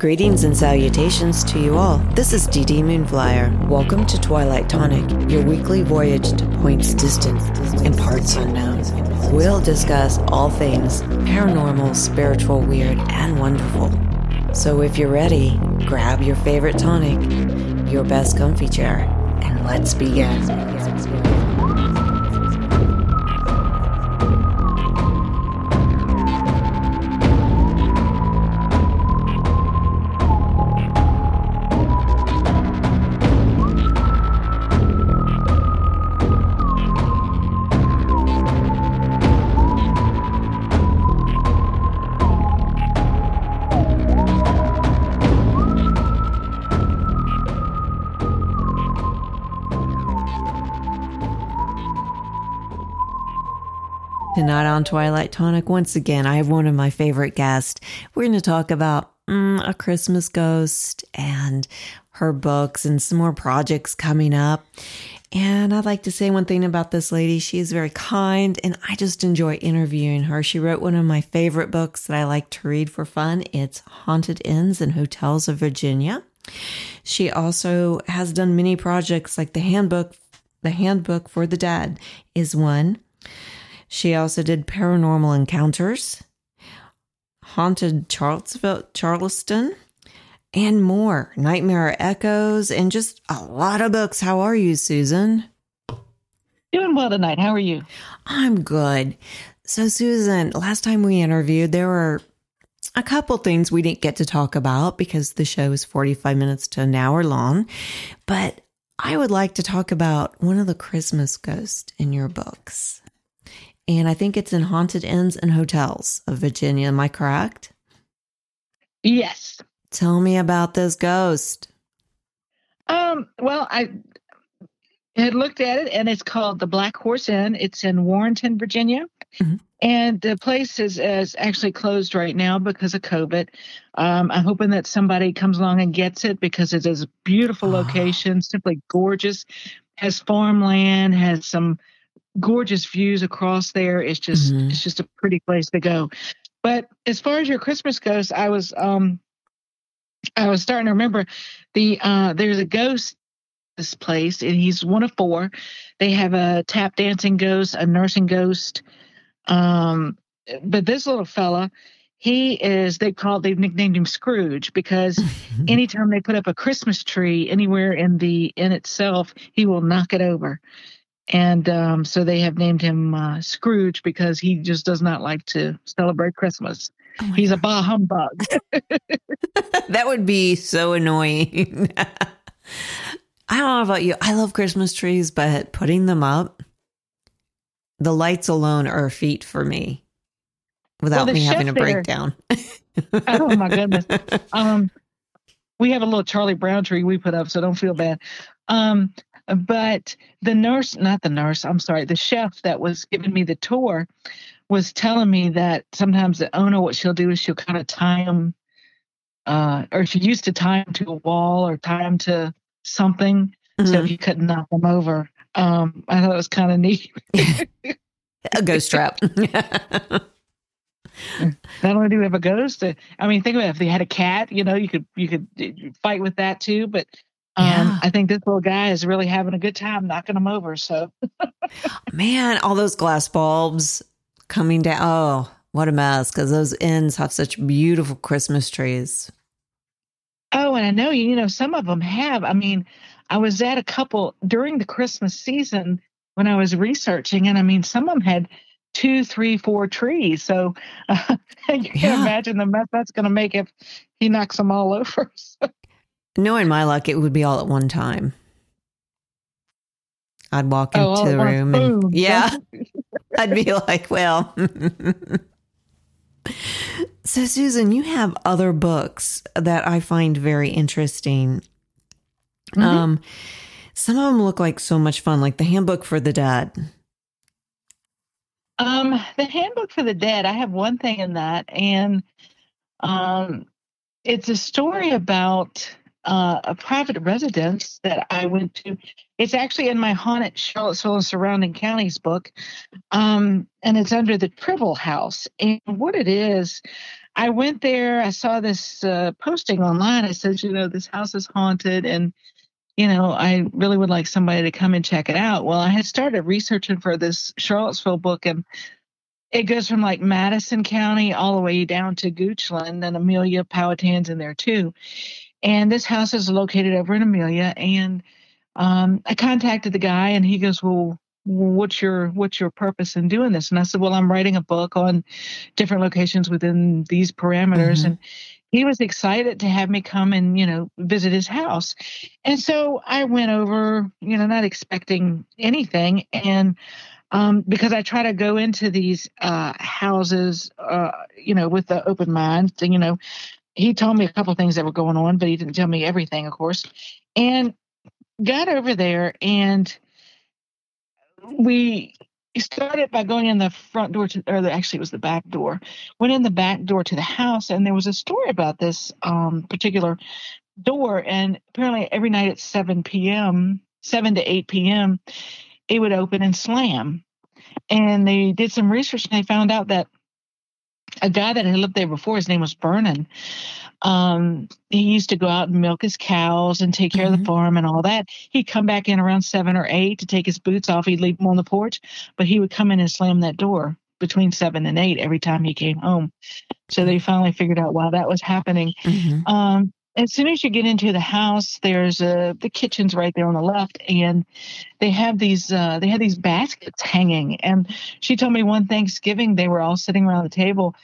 Greetings and salutations to you all. This is Dee Dee Moonflyer. Welcome to Twilight Tonic, your weekly voyage to points distant and parts unknown. We'll discuss all things paranormal, spiritual, weird, and wonderful. So if you're ready, grab your favorite tonic, your best comfy chair, and let's begin. Tonight on Twilight Tonic, once again, I have one of my favorite guests. We're going to talk about mm, a Christmas ghost and her books and some more projects coming up. And I'd like to say one thing about this lady. She is very kind, and I just enjoy interviewing her. She wrote one of my favorite books that I like to read for fun. It's Haunted Inns and Hotels of Virginia. She also has done many projects like the handbook. The handbook for the dead is one. She also did Paranormal Encounters, Haunted Charlottesville, Charleston, and more. Nightmare Echoes, and just a lot of books. How are you, Susan? Doing well tonight. How are you? I'm good. So, Susan, last time we interviewed, there were a couple things we didn't get to talk about because the show is 45 minutes to an hour long. But I would like to talk about one of the Christmas ghosts in your books and I think it's in Haunted Inns and Hotels of Virginia. Am I correct? Yes. Tell me about this ghost. Um, well, I had looked at it and it's called the Black Horse Inn. It's in Warrenton, Virginia. Mm-hmm. And the place is, is actually closed right now because of COVID. Um, I'm hoping that somebody comes along and gets it because it is a beautiful oh. location, simply gorgeous. Has farmland, has some gorgeous views across there. It's just mm-hmm. it's just a pretty place to go. But as far as your Christmas goes, I was um I was starting to remember the uh there's a ghost this place and he's one of four. They have a tap dancing ghost, a nursing ghost. Um but this little fella, he is they call they've nicknamed him Scrooge because anytime they put up a Christmas tree anywhere in the in itself, he will knock it over and um, so they have named him uh, Scrooge because he just does not like to celebrate Christmas. Oh He's God. a bah humbug. that would be so annoying. I don't know about you. I love Christmas trees, but putting them up, the lights alone are a feat for me without well, me having a breakdown. oh my goodness. Um, we have a little Charlie Brown tree we put up, so don't feel bad. Um, but the nurse, not the nurse, I'm sorry, the chef that was giving me the tour was telling me that sometimes the owner, what she'll do is she'll kind of tie them, uh, or she used to tie them to a wall or tie them to something mm-hmm. so you couldn't knock them over. Um, I thought it was kind of neat. a ghost trap. Not only do we have a ghost, I mean, think about it, if they had a cat, you know, you could you could fight with that too. But um, yeah. I think this little guy is really having a good time knocking them over. So, man, all those glass bulbs coming down. Oh, what a mess! Because those inns have such beautiful Christmas trees. Oh, and I know you know some of them have. I mean, I was at a couple during the Christmas season when I was researching, and I mean, some of them had two, three, four trees. So uh, you can yeah. imagine the mess that's going to make if he knocks them all over. Knowing my luck, it would be all at one time. I'd walk oh, into the room and yeah, I'd be like, well. so, Susan, you have other books that I find very interesting. Mm-hmm. Um, some of them look like so much fun, like the Handbook for the Dead. Um, the Handbook for the Dead. I have one thing in that, and um, it's a story about uh, a private residence that I went to. It's actually in my Haunted Charlottesville and Surrounding Counties book, um, and it's under the Tribble House. And what it is, I went there. I saw this uh, posting online. It says, you know, this house is haunted, and you know, I really would like somebody to come and check it out. Well, I had started researching for this Charlottesville book, and it goes from like Madison County all the way down to Goochland, and Amelia Powhatan's in there too. And this house is located over in Amelia, and um, I contacted the guy, and he goes, "Well, what's your what's your purpose in doing this?" And I said, "Well, I'm writing a book on different locations within these parameters." Mm-hmm. And he was excited to have me come and you know visit his house, and so I went over, you know, not expecting anything, and um, because I try to go into these uh, houses, uh, you know, with the open mind. you know, he told me a couple things that were going on, but he didn't tell me everything, of course. And got over there and we started by going in the front door to or actually it was the back door. Went in the back door to the house and there was a story about this um, particular door. And apparently every night at 7 p.m 7 to 8 p.m it would open and slam. And they did some research and they found out that a guy that had lived there before his name was Vernon um, he used to go out and milk his cows and take care mm-hmm. of the mm-hmm. farm and all that. He'd come back in around seven or eight to take his boots off. He'd leave them on the porch, but he would come in and slam that door between seven and eight every time he came home. So they finally figured out why that was happening. Mm-hmm. Um, as soon as you get into the house, there's a the kitchen's right there on the left, and they have these uh, they have these baskets hanging. And she told me one Thanksgiving they were all sitting around the table,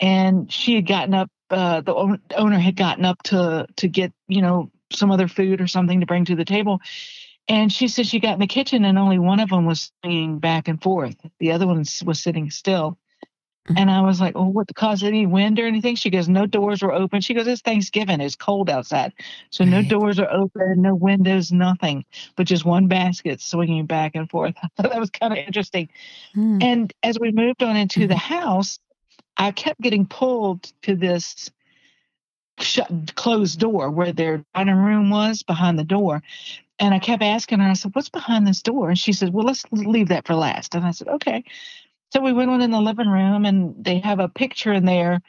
and she had gotten up uh, the owner had gotten up to to get you know some other food or something to bring to the table and she said she got in the kitchen and only one of them was swinging back and forth the other one was sitting still. And i was like well what caused any wind or anything she goes no doors were open she goes it's thanksgiving it's cold outside so no doors are open no windows nothing but just one basket swinging back and forth that was kind of interesting mm. and as we moved on into mm-hmm. the house I kept getting pulled to this shut closed door where their dining room was behind the door. And I kept asking her, I said, What's behind this door? And she said, Well, let's leave that for last. And I said, Okay. So we went on in the living room and they have a picture in there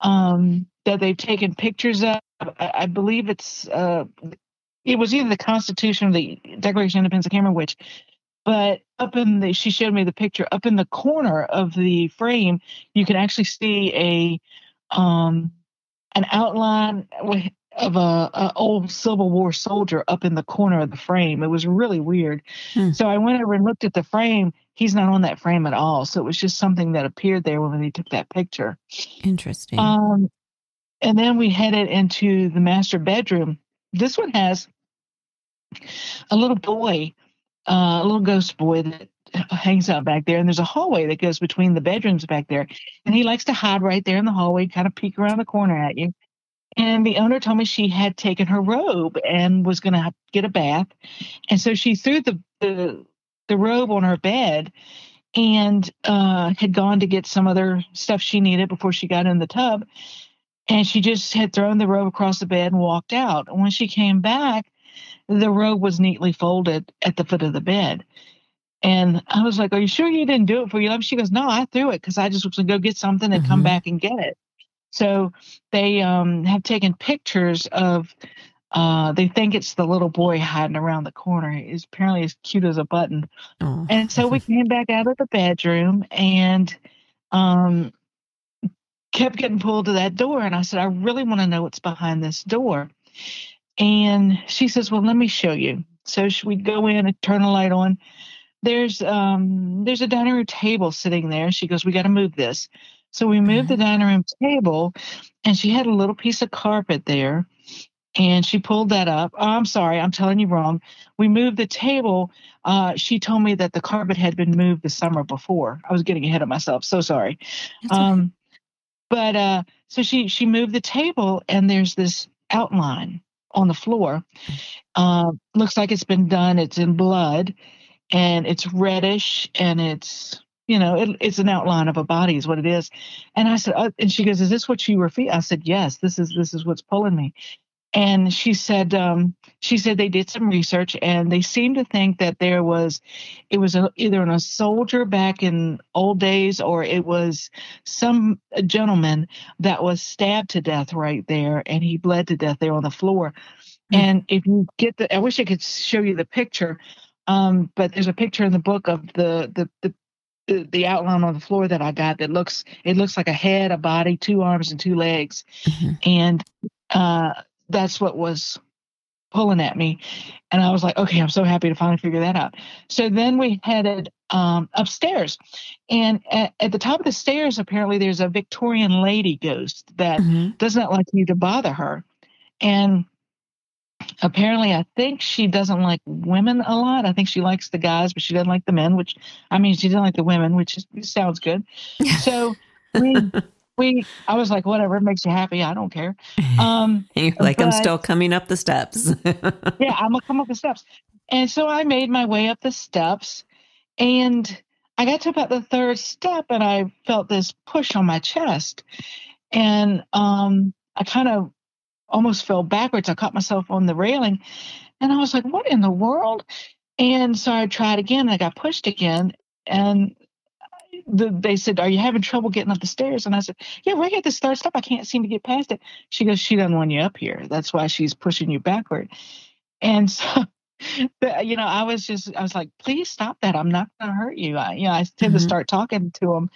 um, that they've taken pictures of. I, I believe it's uh, it was either the Constitution or the Declaration of Independence, I can't remember which, but up in the she showed me the picture up in the corner of the frame you can actually see a um an outline of a, a, old civil war soldier up in the corner of the frame it was really weird hmm. so i went over and looked at the frame he's not on that frame at all. So it was just something that appeared there when they took that picture. Interesting. Um and then we headed into the master bedroom. This one has a little boy uh, a little ghost boy that hangs out back there, and there's a hallway that goes between the bedrooms back there, and he likes to hide right there in the hallway, kind of peek around the corner at you. And the owner told me she had taken her robe and was going to get a bath, and so she threw the the, the robe on her bed and uh, had gone to get some other stuff she needed before she got in the tub. And she just had thrown the robe across the bed and walked out. And when she came back, the robe was neatly folded at the foot of the bed. And I was like, Are you sure you didn't do it for your life? She goes, No, I threw it because I just was going to go get something and mm-hmm. come back and get it. So they um, have taken pictures of, uh, they think it's the little boy hiding around the corner. He's apparently as cute as a button. Oh. And so we came back out of the bedroom and um, kept getting pulled to that door. And I said, I really want to know what's behind this door. And she says, Well, let me show you. So we go in and turn the light on. There's um there's a dining room table sitting there. She goes, We gotta move this. So we moved mm-hmm. the dining room table and she had a little piece of carpet there. And she pulled that up. Oh, I'm sorry, I'm telling you wrong. We moved the table. Uh, she told me that the carpet had been moved the summer before. I was getting ahead of myself. So sorry. Um, but uh, so she she moved the table, and there's this outline on the floor. Uh, looks like it's been done. It's in blood, and it's reddish, and it's you know it, it's an outline of a body is what it is. And I said, uh, and she goes, "Is this what you were feeling?" I said, "Yes. This is this is what's pulling me." And she said um, she said they did some research and they seem to think that there was it was a, either a soldier back in old days or it was some gentleman that was stabbed to death right there and he bled to death there on the floor mm-hmm. and if you get the i wish i could show you the picture um, but there's a picture in the book of the the, the the outline on the floor that I got that looks it looks like a head, a body, two arms, and two legs, mm-hmm. and uh, that's what was pulling at me. And I was like, okay, I'm so happy to finally figure that out. So then we headed um, upstairs. And at, at, the top of the stairs, apparently there's a Victorian lady ghost that mm-hmm. does not like you to bother her. And apparently, I think she doesn't like women a lot. I think she likes the guys, but she doesn't like the men, which I mean, she doesn't like the women, which is, sounds good. So we we I was like, whatever, it makes you happy. I don't care. Um like but, I'm still coming up the steps. yeah, I'm gonna come up the steps. And so I made my way up the steps and I got to about the third step and I felt this push on my chest. And um I kind of almost fell backwards. I caught myself on the railing and I was like, what in the world? And so I tried again and I got pushed again. And the, they said, "Are you having trouble getting up the stairs?" And I said, "Yeah, we're at this third step. I can't seem to get past it." She goes, "She doesn't want you up here. That's why she's pushing you backward." And so, you know, I was just, I was like, "Please stop that. I'm not going to hurt you." I, you know, I tend mm-hmm. to start talking to them,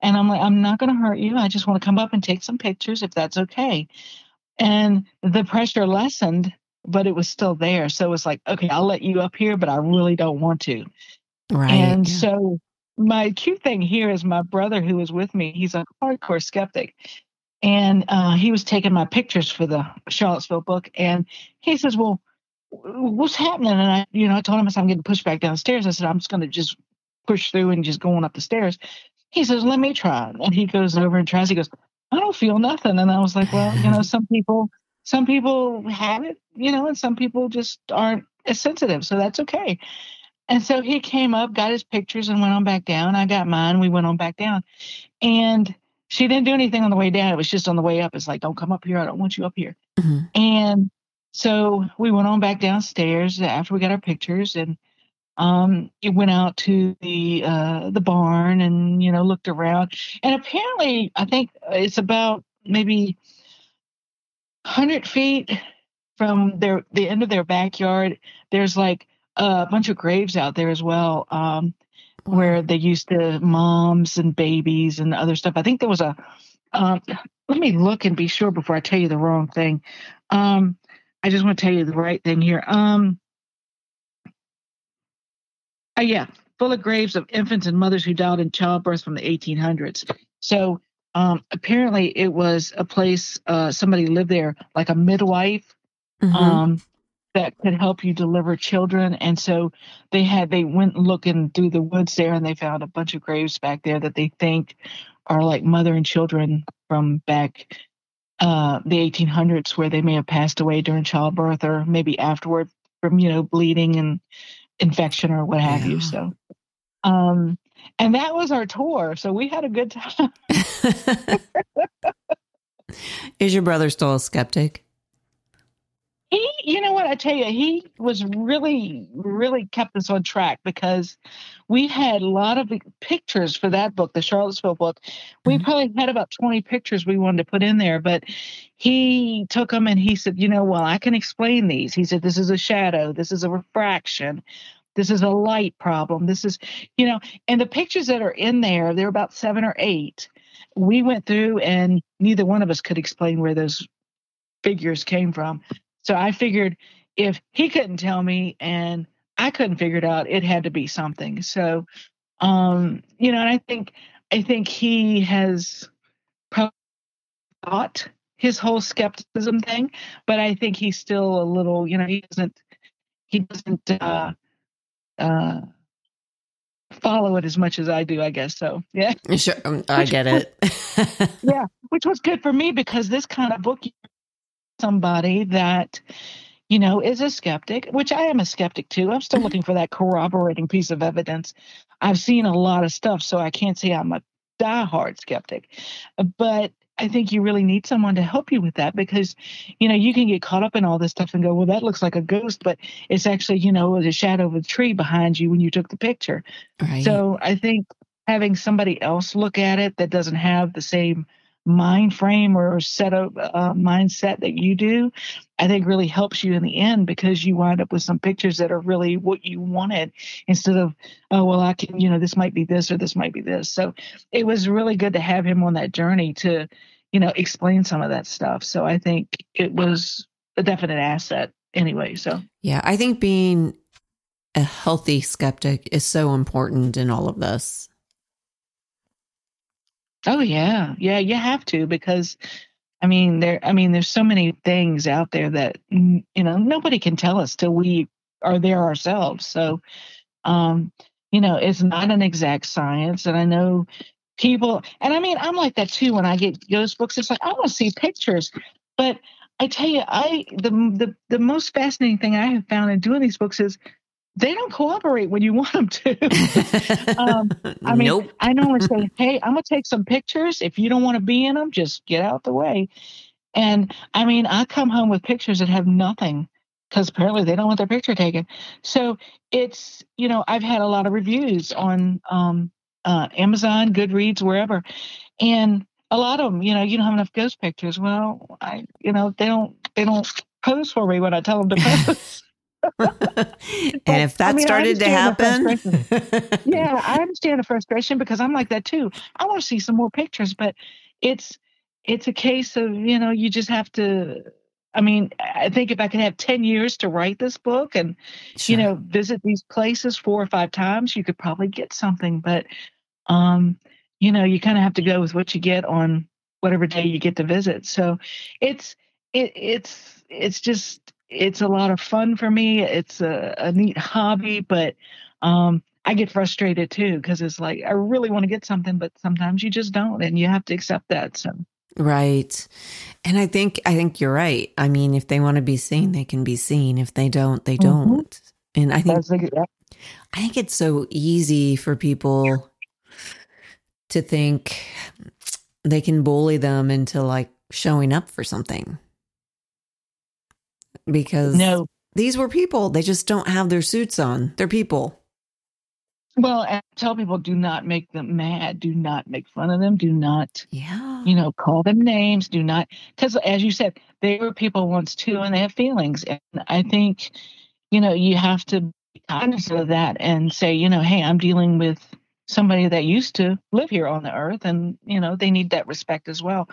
and I'm like, "I'm not going to hurt you. I just want to come up and take some pictures if that's okay." And the pressure lessened, but it was still there. So it was like, "Okay, I'll let you up here, but I really don't want to." Right. And yeah. so my cute thing here is my brother who was with me. He's a hardcore skeptic. And uh, he was taking my pictures for the Charlottesville book. And he says, Well, what's happening? And I, you know, I told him I'm getting pushed back downstairs. I said, I'm just going to just push through and just going up the stairs. He says, Let me try. And he goes over and tries. He goes, I don't feel nothing. And I was like, Well, you know, some people, some people have it, you know, and some people just aren't as sensitive. So that's okay. And so he came up, got his pictures, and went on back down. I got mine. We went on back down. And she didn't do anything on the way down. It was just on the way up. It's like, don't come up here. I don't want you up here. Mm-hmm. And so we went on back downstairs after we got our pictures and um it went out to the uh the barn and you know looked around and apparently i think it's about maybe 100 feet from their the end of their backyard there's like a bunch of graves out there as well, um, where they used to moms and babies and other stuff. I think there was a. Um, let me look and be sure before I tell you the wrong thing. Um, I just want to tell you the right thing here. Um, uh, yeah, full of graves of infants and mothers who died in childbirth from the 1800s. So um, apparently, it was a place uh, somebody lived there, like a midwife. Mm-hmm. Um, that could help you deliver children. And so they had they went looking through the woods there and they found a bunch of graves back there that they think are like mother and children from back uh, the 1800s where they may have passed away during childbirth or maybe afterward from you know bleeding and infection or what have yeah. you. So um and that was our tour. So we had a good time. Is your brother still a skeptic? He you know what i tell you he was really really kept us on track because we had a lot of pictures for that book the charlottesville book. We mm-hmm. probably had about 20 pictures we wanted to put in there but he took them and he said you know well i can explain these. He said this is a shadow. This is a refraction. This is a light problem. This is you know and the pictures that are in there they're about seven or eight. We went through and neither one of us could explain where those figures came from so I figured if he couldn't tell me and I couldn't figure it out, it had to be something. So, um, you know, and I think I think he has probably thought his whole skepticism thing, but I think he's still a little, you know, he doesn't he doesn't uh, uh, follow it as much as I do, I guess. So yeah, sure, um, I get it. yeah, which was good for me because this kind of book somebody that you know is a skeptic which i am a skeptic too i'm still mm-hmm. looking for that corroborating piece of evidence i've seen a lot of stuff so i can't say i'm a diehard skeptic but I think you really need someone to help you with that because, you know, you can get caught up in all this stuff and go, well, that looks like a ghost, but it's actually, you know, the shadow of a tree behind you when you took the picture. Right. So I think having somebody else look at it that doesn't have the same mind frame or set of uh, mindset that you do, I think really helps you in the end because you wind up with some pictures that are really what you wanted instead of, oh, well, I can, you know, this might be this or this might be this. So it was really good to have him on that journey to, you know, explain some of that stuff. So I think it was a definite asset anyway. So, yeah, I think being a healthy skeptic is so important in all of this. Oh yeah. Yeah, you have to because I mean there I mean there's so many things out there that you know nobody can tell us till we are there ourselves. So um you know, it's not an exact science and I know people and I mean I'm like that too when I get ghost books it's like I want to see pictures. But I tell you I the the the most fascinating thing I have found in doing these books is they don't cooperate when you want them to. um, I mean, nope. I normally say, "Hey, I'm gonna take some pictures. If you don't want to be in them, just get out the way." And I mean, I come home with pictures that have nothing because apparently they don't want their picture taken. So it's you know I've had a lot of reviews on um, uh, Amazon, Goodreads, wherever, and a lot of them, you know, you don't have enough ghost pictures. Well, I, you know, they don't they don't pose for me when I tell them to pose. and if that I mean, started to happen, yeah, I understand the frustration because I'm like that too. I want to see some more pictures, but it's it's a case of you know you just have to. I mean, I think if I could have ten years to write this book and sure. you know visit these places four or five times, you could probably get something. But um, you know, you kind of have to go with what you get on whatever day you get to visit. So it's it, it's it's just it's a lot of fun for me. It's a, a neat hobby, but um, I get frustrated too because it's like I really want to get something, but sometimes you just don't, and you have to accept that. So. Right. And I think I think you're right. I mean, if they want to be seen, they can be seen. If they don't, they mm-hmm. don't. And I think I think it's so easy for people to think they can bully them into like showing up for something because no. these were people. They just don't have their suits on. They're people. Well, I tell people do not make them mad. Do not make fun of them. Do not, yeah, you know, call them names. Do not, because as you said, they were people once too, and they have feelings. And I think, you know, you have to be cognizant of that and say, you know, hey, I'm dealing with somebody that used to live here on the earth, and you know, they need that respect as well.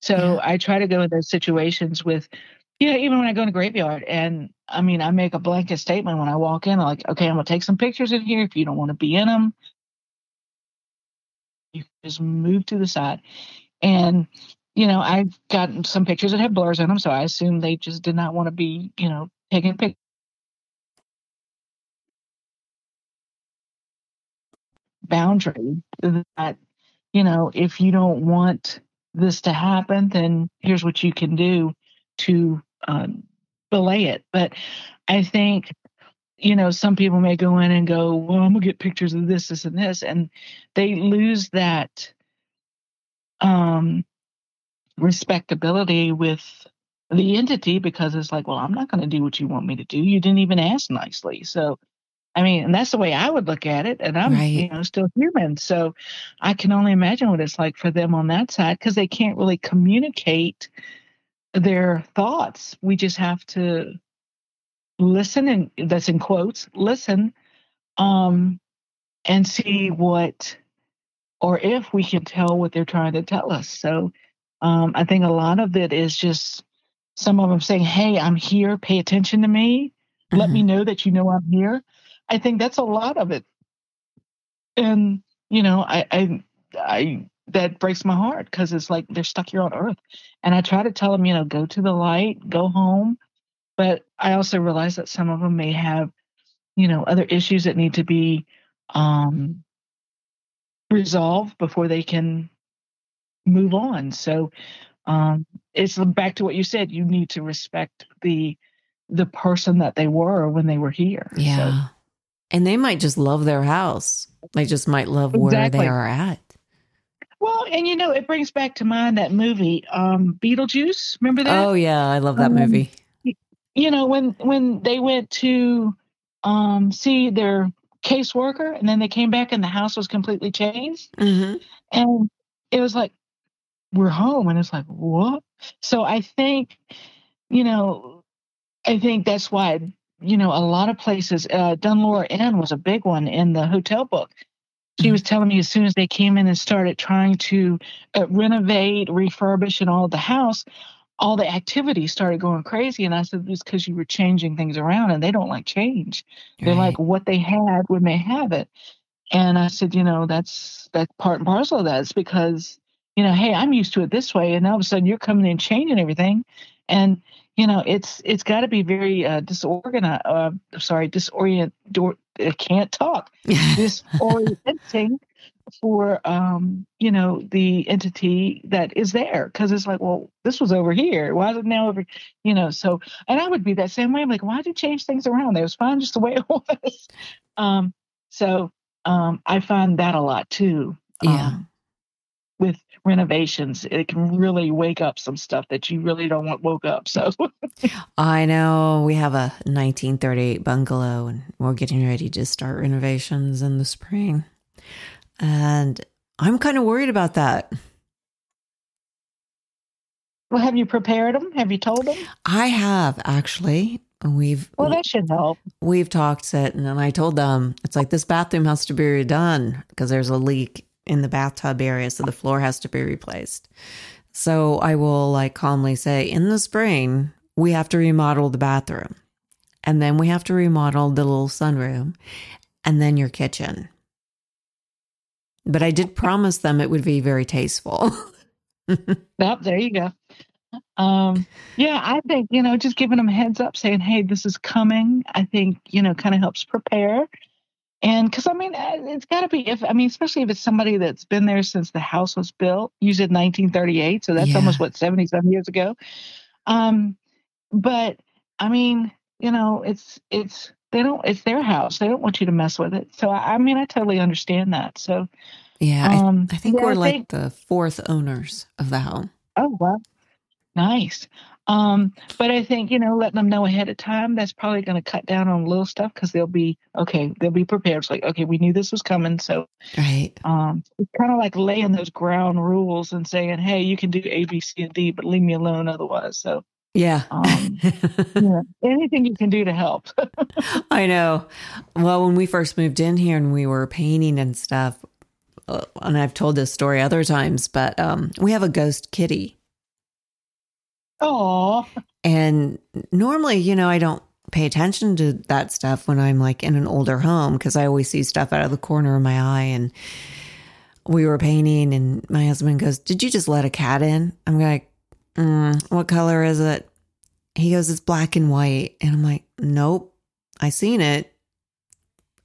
So yeah. I try to go in those situations with yeah, even when I go in a graveyard, and I mean, I make a blanket statement when I walk in, like, okay, I'm gonna take some pictures in here. If you don't want to be in them, you just move to the side. And you know, I've gotten some pictures that have blurs in them, so I assume they just did not want to be, you know, taking pictures. Boundary that, you know, if you don't want this to happen, then here's what you can do to um, belay it. But I think, you know, some people may go in and go, well, I'm going to get pictures of this, this, and this. And they lose that um, respectability with the entity because it's like, well, I'm not going to do what you want me to do. You didn't even ask nicely. So, I mean, and that's the way I would look at it. And I'm, right. you know, still human. So I can only imagine what it's like for them on that side because they can't really communicate their thoughts. We just have to listen, and that's in quotes, listen, um, and see what or if we can tell what they're trying to tell us. So um, I think a lot of it is just some of them saying, Hey, I'm here, pay attention to me, mm-hmm. let me mm-hmm. know that you know I'm here. I think that's a lot of it. And, you know, I, I, I that breaks my heart because it's like they're stuck here on earth. And I try to tell them, you know, go to the light, go home. But I also realize that some of them may have, you know, other issues that need to be um, resolved before they can move on. So um, it's back to what you said. You need to respect the the person that they were when they were here. Yeah. So, and they might just love their house. They just might love exactly. where they are at. Well, and you know, it brings back to mind that movie, um, Beetlejuice. Remember that? Oh yeah, I love that um, movie. You know, when when they went to um, see their caseworker, and then they came back, and the house was completely changed, mm-hmm. and it was like we're home, and it's like what? So I think, you know, I think that's why you know a lot of places. Uh, Dunluer Inn was a big one in the hotel book she was telling me as soon as they came in and started trying to uh, renovate, refurbish, and all of the house, all the activity started going crazy. And I said, it's because you were changing things around and they don't like change. Right. They're like what they had when they have it. And I said, you know, that's that's part and parcel of that. It's because, you know, hey, I'm used to it this way. And all of a sudden you're coming in changing everything. And you know it's it's got to be very uh, disorganized uh, sorry disorient I can't talk. Disorienting for um you know the entity that is there. Because it's like well this was over here. Why is it now over you know so and i would be that same way. I'm like why did you change things around? It was fine just the way it was. Um so um i find that a lot too. Yeah. Um, with renovations it can really wake up some stuff that you really don't want woke up so. I know we have a 1938 bungalow and we're getting ready to start renovations in the spring. And i'm kind of worried about that. Well have you prepared them have you told them i have actually. We've well that should help. we've talked it and then i told them it's like this bathroom has to be redone because there's a leak in the bathtub area, so the floor has to be replaced. So I will like calmly say, in the spring, we have to remodel the bathroom. And then we have to remodel the little sunroom and then your kitchen. But I did promise them it would be very tasteful. yep, there you go. Um, yeah, I think, you know, just giving them heads up saying, hey, this is coming, I think, you know, kind of helps prepare. And because I mean, uh, it's got to be if I mean, especially if it's somebody that's been there since the house was built. Said 1938, so that's yeah. almost what 70 some years ago. Um, but I mean, you know, it's it's they don't it's their house. They don't want you to mess with it. So I, I mean, I totally understand that. So yeah, um, I, I, think yeah, we're I like think, the fourth owners of the home. Oh wow, nice. Um, but I think, you know, letting them know ahead of time, that's probably going to cut down on little stuff because they'll be, okay, they'll be prepared. It's like, okay, we knew this was coming. So, right. Um, it's kind of like laying those ground rules and saying, hey, you can do A, B, C, and D, but leave me alone otherwise. So, yeah. um, yeah. Anything you can do to help. I know. Well, when we first moved in here and we were painting and stuff, uh, and I've told this story other times, but um, we have a ghost kitty Oh. And normally, you know, I don't pay attention to that stuff when I'm like in an older home because I always see stuff out of the corner of my eye. And we were painting, and my husband goes, Did you just let a cat in? I'm like, mm, What color is it? He goes, It's black and white. And I'm like, Nope, I seen it.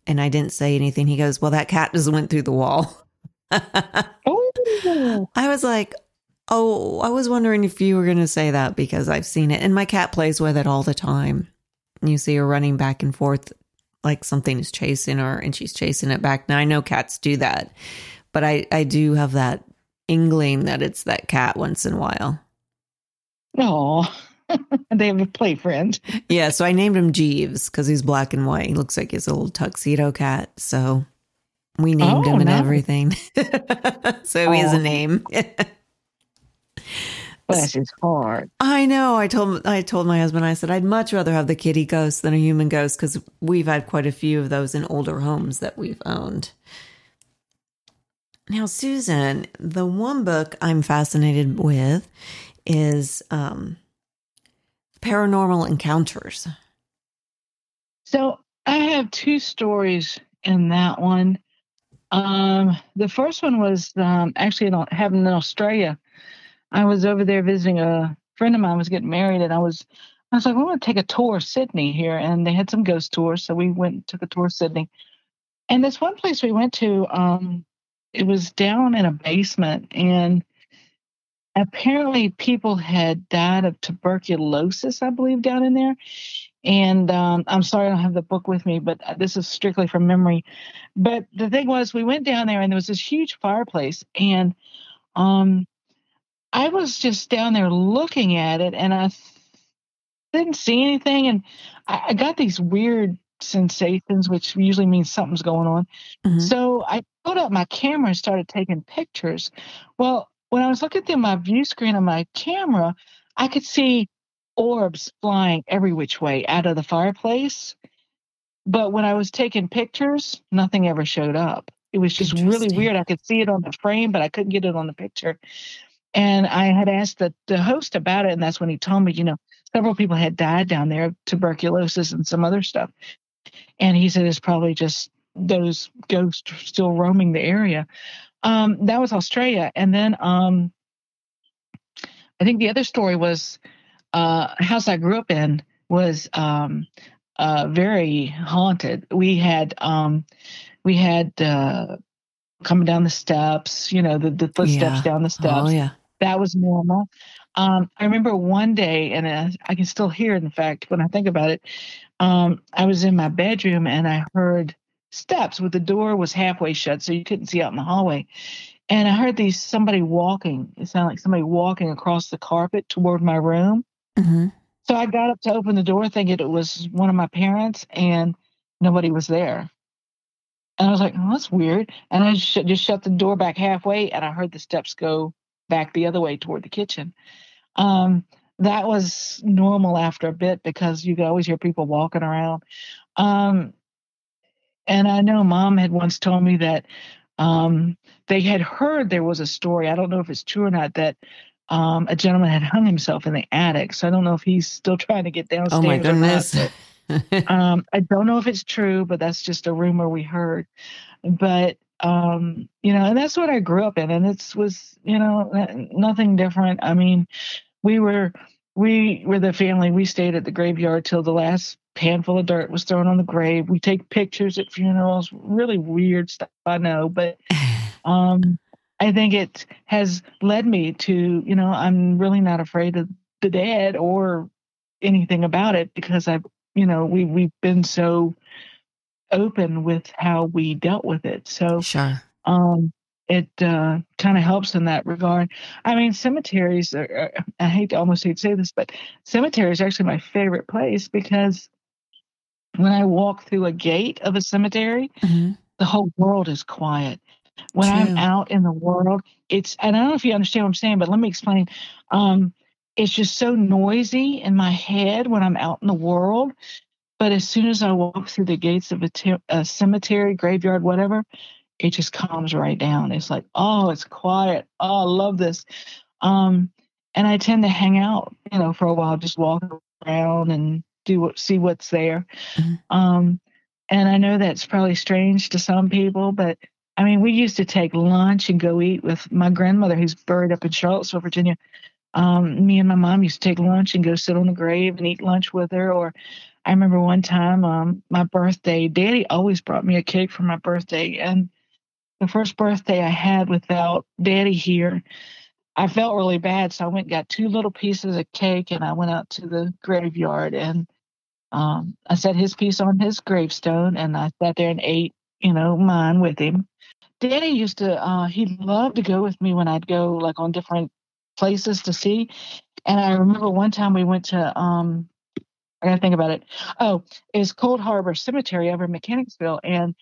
And I didn't say anything. He goes, Well, that cat just went through the wall. oh. I was like, Oh, I was wondering if you were going to say that because I've seen it. And my cat plays with it all the time. You see her running back and forth like something is chasing her and she's chasing it back. Now, I know cats do that, but I, I do have that inkling that it's that cat once in a while. Oh, they have a play friend. Yeah, so I named him Jeeves because he's black and white. He looks like he's a little tuxedo cat. So we named oh, him and nice. everything. so oh. he has a name. Bless his heart. I know. I told I told my husband. I said I'd much rather have the kitty ghost than a human ghost because we've had quite a few of those in older homes that we've owned. Now, Susan, the one book I'm fascinated with is um, Paranormal Encounters. So I have two stories in that one. Um, the first one was um, actually in, having in Australia. I was over there visiting a friend of mine was getting married, and I was I was like, I want to take a tour of Sydney here, and they had some ghost tours, so we went and took a tour of Sydney. And this one place we went to, um, it was down in a basement, and apparently people had died of tuberculosis, I believe, down in there. And um, I'm sorry I don't have the book with me, but this is strictly from memory. But the thing was, we went down there, and there was this huge fireplace, and um, I was just down there looking at it, and I didn't see anything, and I, I got these weird sensations, which usually means something's going on. Mm-hmm. So I pulled out my camera and started taking pictures. Well, when I was looking through my view screen on my camera, I could see orbs flying every which way out of the fireplace. But when I was taking pictures, nothing ever showed up. It was just really weird. I could see it on the frame, but I couldn't get it on the picture. And I had asked the, the host about it, and that's when he told me, you know, several people had died down there of tuberculosis and some other stuff. And he said it's probably just those ghosts still roaming the area. Um, that was Australia. And then um, I think the other story was uh, house I grew up in was um, uh, very haunted. We had um, we had uh, coming down the steps, you know, the, the footsteps yeah. down the steps. Oh, yeah. That was normal. Um, I remember one day, and uh, I can still hear it, in fact, when I think about it. Um, I was in my bedroom and I heard steps with the door was halfway shut, so you couldn't see out in the hallway. And I heard these somebody walking. It sounded like somebody walking across the carpet toward my room. Mm-hmm. So I got up to open the door, thinking it was one of my parents, and nobody was there. And I was like, oh, that's weird. And I just, just shut the door back halfway, and I heard the steps go back the other way toward the kitchen. Um, that was normal after a bit because you could always hear people walking around. Um, and I know mom had once told me that um, they had heard there was a story. I don't know if it's true or not that um, a gentleman had hung himself in the attic. So I don't know if he's still trying to get downstairs. Oh my goodness. um, I don't know if it's true, but that's just a rumor we heard. But um, you know, and that's what I grew up in, and it was you know nothing different. I mean, we were we were the family. We stayed at the graveyard till the last handful of dirt was thrown on the grave. We take pictures at funerals. Really weird stuff, I know, but um, I think it has led me to you know I'm really not afraid of the dead or anything about it because I've you know we we've been so open with how we dealt with it. So sure. Um, it uh, kind of helps in that regard. I mean, cemeteries. Are, I hate to almost hate to say this, but cemetery is actually my favorite place because when I walk through a gate of a cemetery, mm-hmm. the whole world is quiet. When True. I'm out in the world, it's and I don't know if you understand what I'm saying, but let me explain. Um, it's just so noisy in my head when I'm out in the world. But as soon as I walk through the gates of a, a cemetery, graveyard, whatever, it just calms right down. It's like, oh, it's quiet. Oh, I love this. Um, and I tend to hang out, you know, for a while, just walk around and do what, see what's there. Mm-hmm. Um, and I know that's probably strange to some people, but I mean, we used to take lunch and go eat with my grandmother, who's buried up in Charlottesville, Virginia. Um, me and my mom used to take lunch and go sit on the grave and eat lunch with her. Or I remember one time, um, my birthday, Daddy always brought me a cake for my birthday, and the first birthday I had without daddy here, I felt really bad. So I went and got two little pieces of cake and I went out to the graveyard and um, I set his piece on his gravestone and I sat there and ate, you know, mine with him. Daddy used to, uh, he loved to go with me when I'd go like on different places to see. And I remember one time we went to, um, I gotta think about it. Oh, it's Cold Harbor Cemetery over in Mechanicsville. And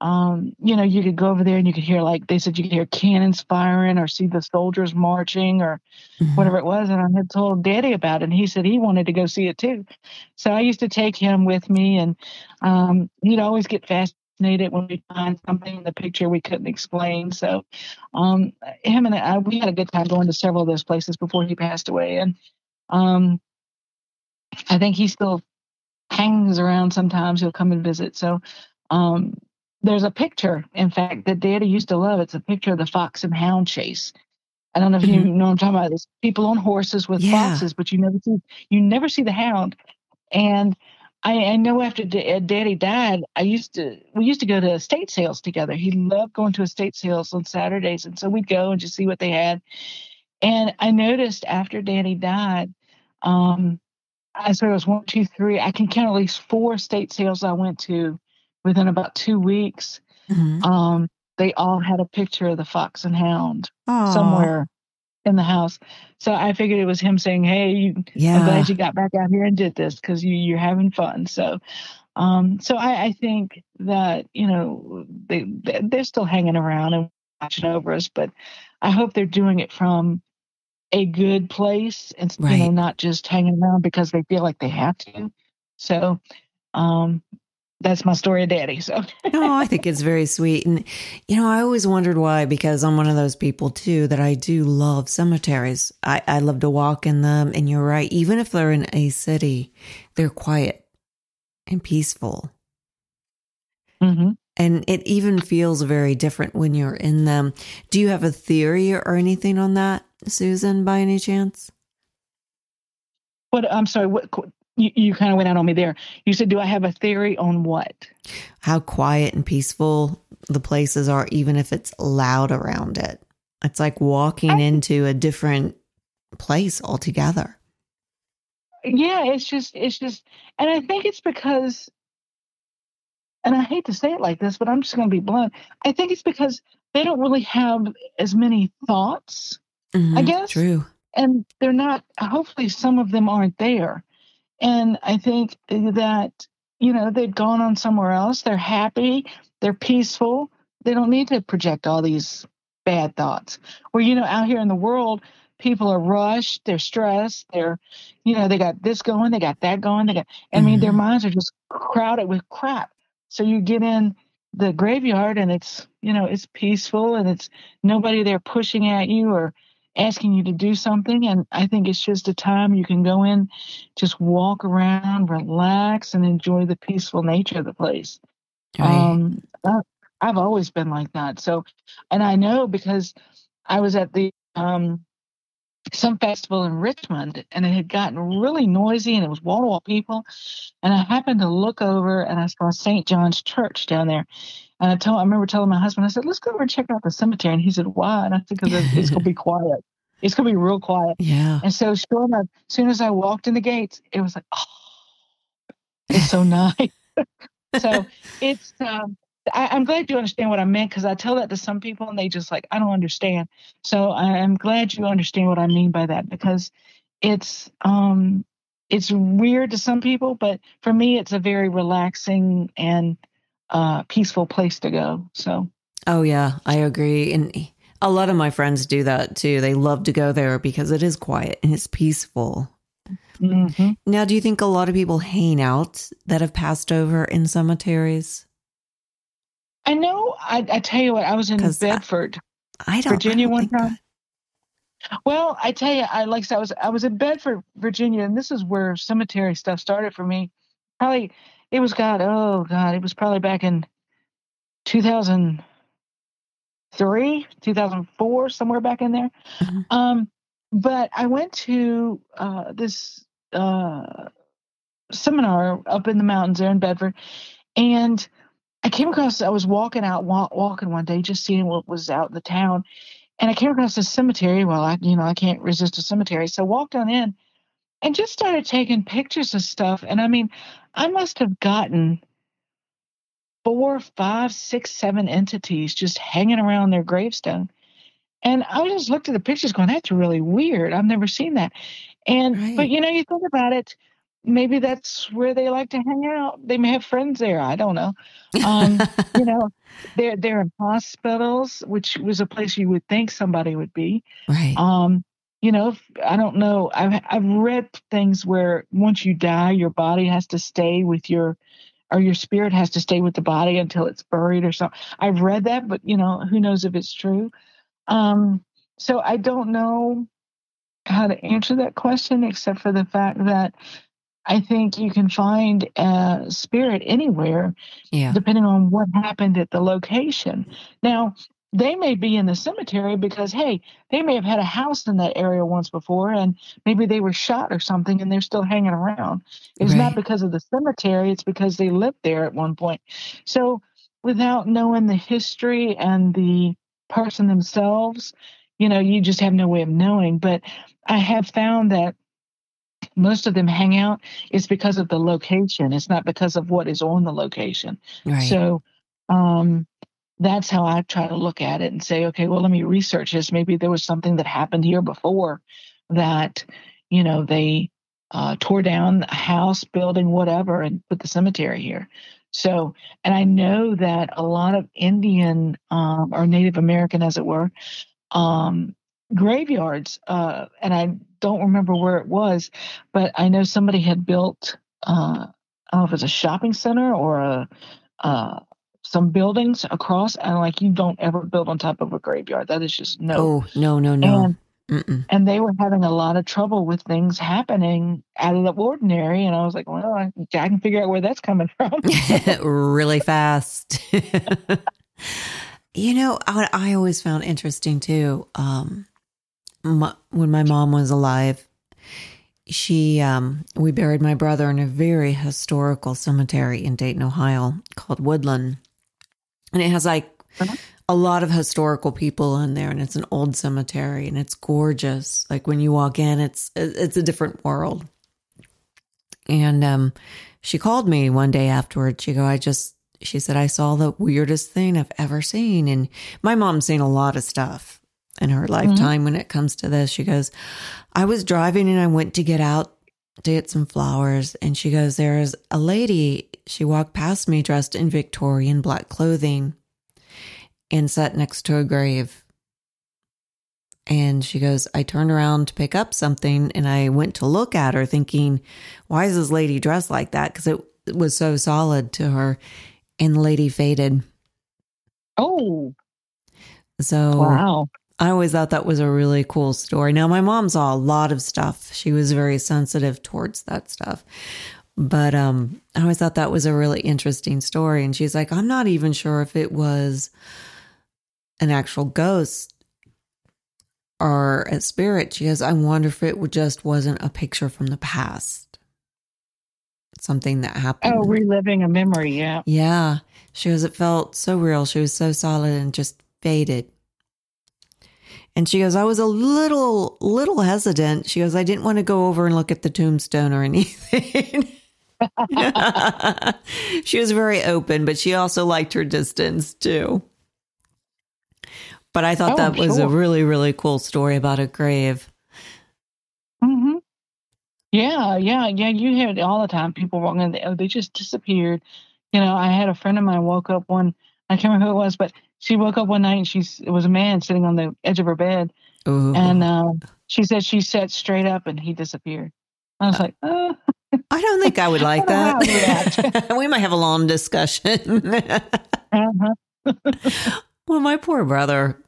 um, you know, you could go over there and you could hear like they said you could hear cannons firing or see the soldiers marching or mm-hmm. whatever it was. And I had told Daddy about it, and he said he wanted to go see it too. So I used to take him with me, and um, he'd always get fascinated when we find something in the picture we couldn't explain. So um, him and I, we had a good time going to several of those places before he passed away, and um, I think he still hangs around sometimes. He'll come and visit. So um, there's a picture, in fact, that Daddy used to love. It's a picture of the fox and hound chase. I don't know if mm-hmm. you know what I'm talking about. There's people on horses with yeah. foxes, but you never see you never see the hound. And I, I know after D- uh, Daddy died, I used to we used to go to estate sales together. He loved going to estate sales on Saturdays, and so we'd go and just see what they had. And I noticed after Daddy died, um, I said it was one, two, three. I can count at least four estate sales I went to within about two weeks. Mm-hmm. Um, they all had a picture of the fox and hound Aw. somewhere in the house. So I figured it was him saying, "Hey, you, I'm glad you got back out here and did this because you, you're having fun." So, um, so I, I think that you know they they- they're still hanging around and watching over us, but I hope they're doing it from a good place and you know not just hanging around because they feel like they have to. So, um, that's my story of Daddy. So. no, I think it's very sweet. And, you know, I always wondered why, because I'm one of those people too that I do love cemeteries. I, I love to walk in them. And you're right. Even if they're in a city, they're quiet and peaceful. hmm And it even feels very different when you're in them. Do you have a theory or anything on that, Susan, by any chance? What I'm sorry, what you, you kind of went out on me there. You said, "Do I have a theory on what?" How quiet and peaceful the places are, even if it's loud around it. It's like walking I- into a different place altogether. Yeah, it's just, it's just, and I think it's because, and I hate to say it like this, but I'm just going to be blunt. I think it's because they don't really have as many thoughts, Mhm, guess. True. and they're not. Hopefully, some of them aren't there, and I think that you know they've gone on somewhere else. They're happy. They're peaceful. They don't need to project all these bad thoughts. Where you know out here in the world, people are rushed. They're stressed. They're, you know, they got this going. They got that going. They got. I mean, their Mhm. minds are just crowded with crap. So you get in the graveyard and it's you know it's peaceful and it's nobody there pushing at you or asking you to do something and i think it's just a time you can go in just walk around relax and enjoy the peaceful nature of the place. Right. um i've always been like that. So and i know because i was at the um some festival in richmond and it had gotten really noisy and it was wall to wall people and i happened to look over and i saw st john's church down there and I told, I remember telling my husband, I said, let's go over and check out the cemetery. And he said, why? And I said, because it's going to be quiet. It's going to be real quiet. yeah. And so, sure enough, as soon as I walked in the gates, it was like, oh, it's so nice. so it's, um, I, I'm glad you understand what I meant because I tell that to some people and they just like, I don't understand. So I, I'm glad you understand what I mean by that because it's, um, it's weird to some people, but for me, it's a very relaxing and uh, peaceful place to go. So, Oh, yeah. I agree. And a lot of my friends do that too. They love to go there because it is quiet and it's peaceful. mhm. Now, do you think a lot of people hang out that have passed over in cemeteries? I know. I, I tell you what, I was in Bedford. I don't. Virginia I one time? Well, I tell you, I like I said, I was I was in Bedford, Virginia, and this is where cemetery stuff started for me. Probably it was God. Oh God, it was probably back in two thousand three, two thousand four, somewhere back in there. Mhm. Um, but I went to uh, this uh, seminar up in the mountains there in Bedford, and I came across. I was walking out, wa- walking one day, just seeing what was out in the town, and I came across a cemetery. Well, I, you know, I can't resist a cemetery, so walked on in, and just started taking pictures of stuff. And I mean, I must have gotten four, five, six, seven entities just hanging around their gravestone. And I just looked at the pictures, going, "That's really weird. I've never seen that." And Right. but you know, you think about it. Maybe that's where they like to hang out. They may have friends there. I don't know. Um, you know, they're they're in hospitals, which was a place you would think somebody would be. right. Um, you know, I don't know. I've I've read things where once you die, your body has to stay with your, or your spirit has to stay with the body until it's buried or something. I've read that, but you know, who knows if it's true? Um, so I don't know how to answer that question, except for the fact that I think you can find a spirit anywhere yeah. depending on what happened at the location. Now, they may be in the cemetery because, hey, they may have had a house in that area once before and maybe they were shot or something and they're still hanging around. It's Right. not because of the cemetery, it's because they lived there at one point. So, without knowing the history and the person themselves, you know, you just have no way of knowing. But I have found that most of them hang out is because of the location. It's not because of what is on the location. Right. So, um, that's how I try to look at it and say, okay, well, let me research this. Maybe there was something that happened here before that, you know, they uh, tore down a house, building, whatever, and put the cemetery here. So, and I know that a lot of Indian um, or Native American, as it were, um, graveyards, uh, and I don't remember where it was, but I know somebody had built, uh, I don't know if it's a shopping center or a, uh, some buildings across, and like you don't ever build on top of a graveyard. That is just no. Oh no no no. And, Mm-mm. And they were having a lot of trouble with things happening out of the ordinary. And I was like, well, I, I can figure out where that's coming from. really fast. you know, I, I, always found interesting too. Um, my, when my mom was alive, she um, we buried my brother in a very historical cemetery in Dayton, Ohio, called Woodland, and it has like uh-huh. a lot of historical people in there and it's an old cemetery and it's gorgeous. Like when you walk in it's it's a different world. And um she called me one day afterwards. She go i just she said i saw the weirdest thing i've ever seen. And my mom's seen a lot of stuff in her mm-hmm. lifetime mm-hmm. when it comes to this. She goes i was driving and i went to get out to get some flowers and she goes there's a lady she walked past me dressed in victorian black clothing and sat next to a grave. And she goes, I turned around to pick up something and I went to look at her thinking, why is this lady dressed like that? Because it, it was so solid to her. And the lady faded. Oh. So wow. I always thought that was a really cool story. Now, my mom saw a lot of stuff. She was very sensitive towards that stuff. But um, I always thought that was a really interesting story. And she's like, I'm not even sure if it was an actual ghost or a spirit. She goes, I wonder if it just wasn't a picture from the past. Something that happened. Oh, reliving a memory. Yeah. Yeah. She goes, it felt so real. She was so solid and just faded. And she goes, I was a little, little hesitant. She goes, I didn't want to go over and look at the tombstone or anything. she was very open, but she also liked her distance too. But I thought oh, that was sure. a really, really cool story about a grave. Mm-hmm. Yeah, yeah, yeah. You hear it all the time. People walking, oh, they just disappeared. You know, I had a friend of mine woke up one. I can't remember who it was, but she woke up one night and she's it was a man sitting on the edge of her bed, Ooh. and uh, she said she sat straight up and he disappeared. I was uh, like, oh. I don't think I would like that. we might have a long discussion. uh-huh. well, my poor brother,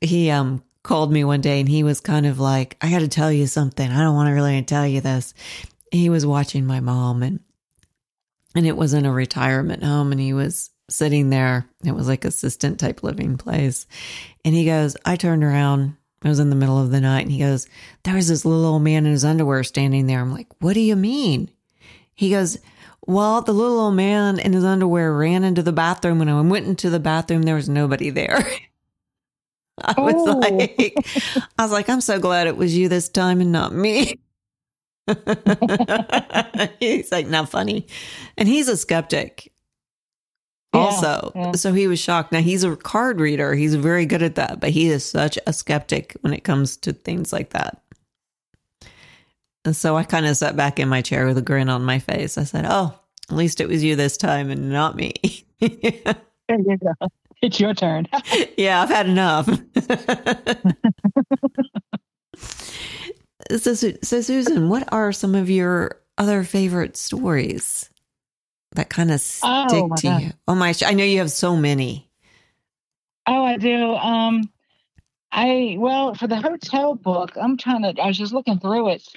he um called me one day and he was kind of like, I got to tell you something. I don't want to really tell you this. He was watching my mom and and it was in a retirement home and he was sitting there. It was like assistant type living place. And he goes, I turned around. I was in the middle of the night and he goes, there was this little old man in his underwear standing there. I'm like, what do you mean? He goes, well, the little old man in his underwear ran into the bathroom. When I went into the bathroom, there was nobody there. I was oh. like, I was like, I'm so glad it was you this time and not me. he's like, not funny. And he's a skeptic yeah, also. Yeah. So he was shocked. Now he's a card reader. He's very good at that, but he is such a skeptic when it comes to things like that. And so I kind of sat back in my chair with a grin on my face. I said, Oh, at least it was you this time and not me. there you go. It's your turn. yeah, I've had enough. so, so, Susan, what are some of your other favorite stories that kind of stick oh, to God. you? Oh my! I know you have so many. Oh, I do. Um, I well for the hotel book, I'm trying to. I was just looking through it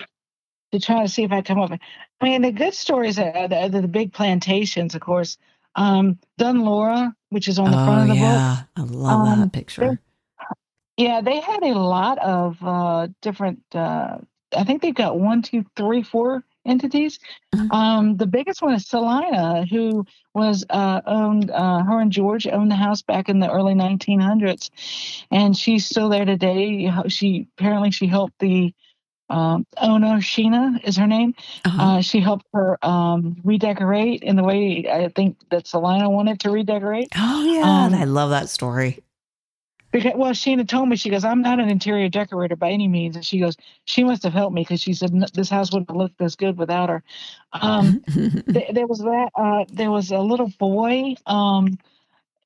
to try to see if I come up. I mean, the good stories are the, the, the big plantations, of course. Um, Dunlora, which is on the oh, front of the yeah. book. I love um, that picture. Yeah, they had a lot of uh, different. Uh, I think they've got one, two, three, four entities. Mm-hmm. Um, the biggest one is Salina, who was uh, owned. Uh, her and George owned the house back in the early 1900s, and she's still there today. She apparently she helped the um, owner, Sheena is her name. Uh-huh. Uh, she helped her um, redecorate in the way I think that Selina wanted to redecorate. Oh yeah, um, I love that story. Because, well, Sheena told me she goes, I'm not an interior decorator by any means, and she goes, she must have helped me because she said this house wouldn't have looked this good without her. Um, th- there was that. Uh, there was a little boy. Um,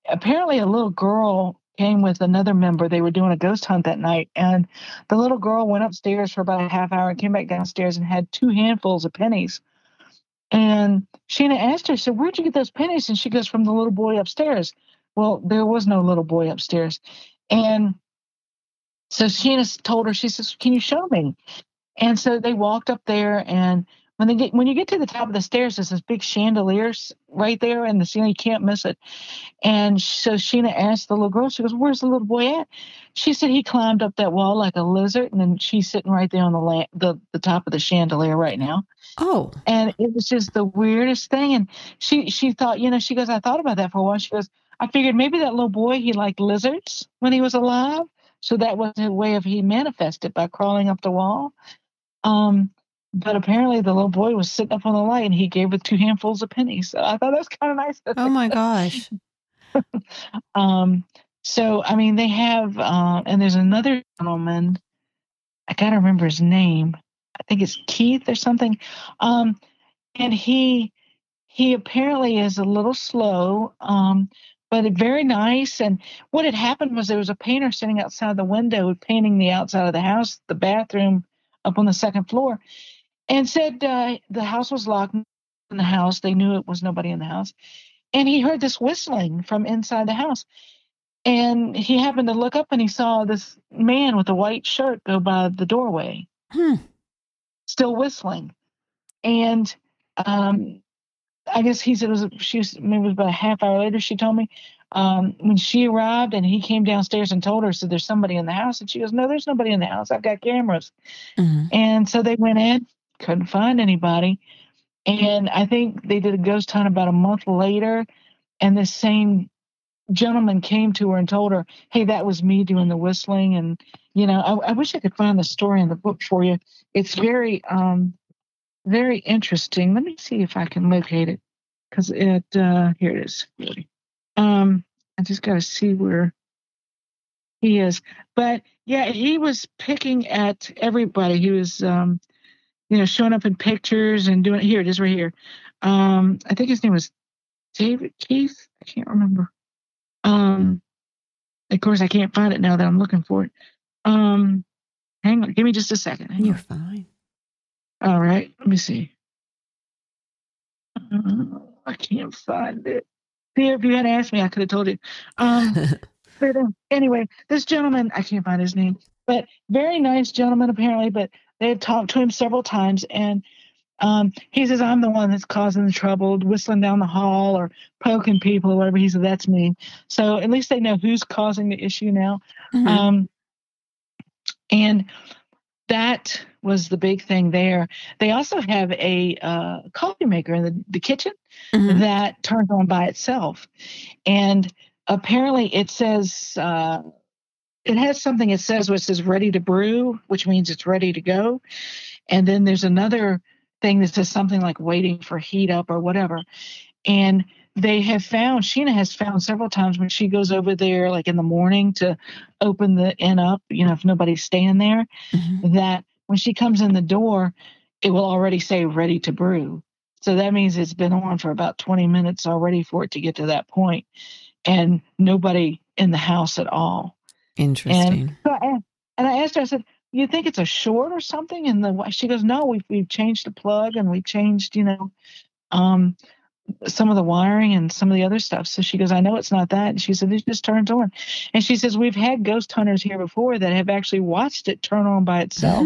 apparently, a little girl came with another member. They were doing a ghost hunt that night, and the little girl went upstairs for about a half hour and came back downstairs and had two handfuls of pennies. And Sheena asked her, "So where'd you get those pennies?" And she goes, "From the little boy upstairs." Well, there was no little boy upstairs. And so Sheena told her, she says, Can you show me? And so they walked up there and when they get when you get to the top of the stairs, there's this big chandelier right there and the ceiling. You can't miss it. And so Sheena asked the little girl, she goes, Where's the little boy at? She said he climbed up that wall like a lizard, and then she's sitting right there on the la- the, the top of the chandelier right now. Oh. And it was just the weirdest thing. And she she thought, you know, she goes, I thought about that for a while. She goes, I figured maybe that little boy he liked lizards when he was alive, so that was a way of he manifested by crawling up the wall. Um, but apparently the little boy was sitting up on the light and he gave with two handfuls of pennies. So I thought that was kind of nice. Oh my gosh. um, so I mean they have, uh, and there's another gentleman. I gotta remember his name. I think it's Keith or something. Um, and he he apparently is a little slow. Um, but very nice. And what had happened was there was a painter sitting outside the window painting the outside of the house, the bathroom up on the second floor, and said uh, the house was locked in the house. They knew it was nobody in the house. And he heard this whistling from inside the house. And he happened to look up and he saw this man with a white shirt go by the doorway, hmm. still whistling. And um, I guess he said it was she was maybe it was about a half hour later. She told me um, when she arrived and he came downstairs and told her said there's somebody in the house. And she goes no there's nobody in the house. I've got cameras. Mm-hmm. and so they went in couldn't find anybody. And I think they did a ghost hunt about a month later. And this same gentleman came to her and told her hey that was me doing the whistling. And you know I, I wish I could find the story in the book for you. It's very um very interesting. Let me see if I can locate it because it uh, here it is. Um, I just got to see where he is. But yeah, he was picking at everybody. He was, um, you know, showing up in pictures and doing. Here it is, right here. Um, I think his name was David Keith. I can't remember. Um, of course, I can't find it now that I'm looking for it. Um, hang on, give me just a second. Hang You're on. fine. All right, let me see. Uh, I can't find it. See, if you had asked me, I could have told you. Um, but uh, anyway, this gentleman, I can't find his name, but very nice gentleman apparently. But they had talked to him several times, and um, he says, "I'm the one that's causing the trouble, whistling down the hall or poking people or whatever." He said, "That's me." So at least they know who's causing the issue now. Mm-hmm. Um, and that was the big thing there. They also have a uh, coffee maker in the, the kitchen mm-hmm. that turns on by itself. And apparently it says, uh, it has something it says which says ready to brew, which means it's ready to go. And then there's another thing that says something like waiting for heat up or whatever. And they have found Sheena has found several times when she goes over there like in the morning to open the inn up, you know, if nobody's staying there, mm-hmm. that when she comes in the door, it will already say ready to brew. So that means it's been on for about 20 minutes already for it to get to that point and nobody in the house at all. Interesting. And, so I, and I asked her, I said, you think it's a short or something? And the she goes, no, we've, we've changed the plug and we changed, you know, um, some of the wiring and some of the other stuff. So she goes, I know it's not that. And she said, it just turns on. And she says, we've had ghost hunters here before that have actually watched it turn on by itself.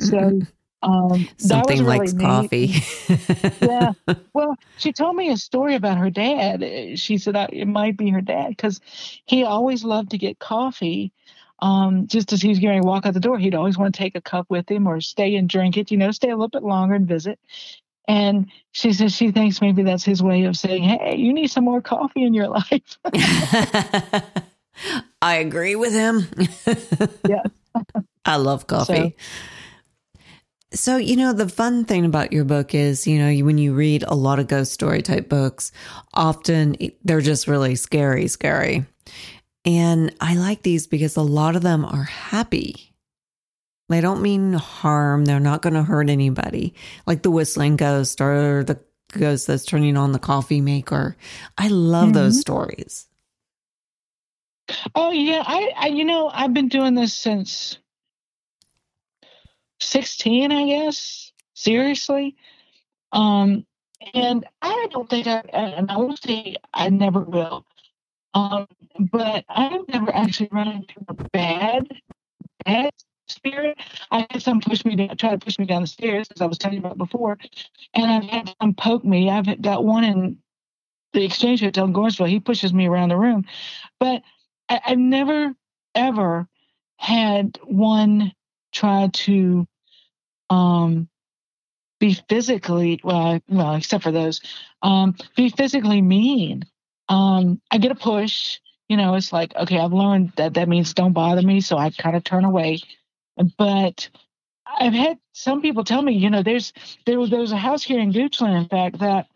so um, something really likes neat. coffee. yeah. Well, she told me a story about her dad. She said it might be her dad because he always loved to get coffee. Um, just as he was getting to walk out the door, he'd always want to take a cup with him or stay and drink it, you know, stay a little bit longer and visit. And she says she thinks maybe that's his way of saying, hey, you need some more coffee in your life. I agree with him. yeah. I love coffee. So, you know, the fun thing about your book is, you know, when you read a lot of ghost story type books, often they're just really scary, scary. And I like these because a lot of them are happy. They don't mean harm. They're not going to hurt anybody, like the whistling ghost or the ghost that's turning on the coffee maker. I love mm-hmm. those stories. Oh yeah, I, I you know I've been doing this since 16, I guess. Seriously. Um, and I don't think I, and I will say I never will. Um, but I've never actually run into a bad, bad spirit. I had some push me down, try to push me down the stairs, as I was telling you about before, and I've had some poke me. I've got one in the exchange hotel in Gordonsville. He pushes me around the room, but I, I've never ever had one try to um, be physically well, well, except for those, um, be physically mean. Um, I get a push. You know, it's like okay, I've learned that that means don't bother me, so I kind of turn away. But I've had some people tell me, you know, there's there was there was a house here in Goochland, in fact, that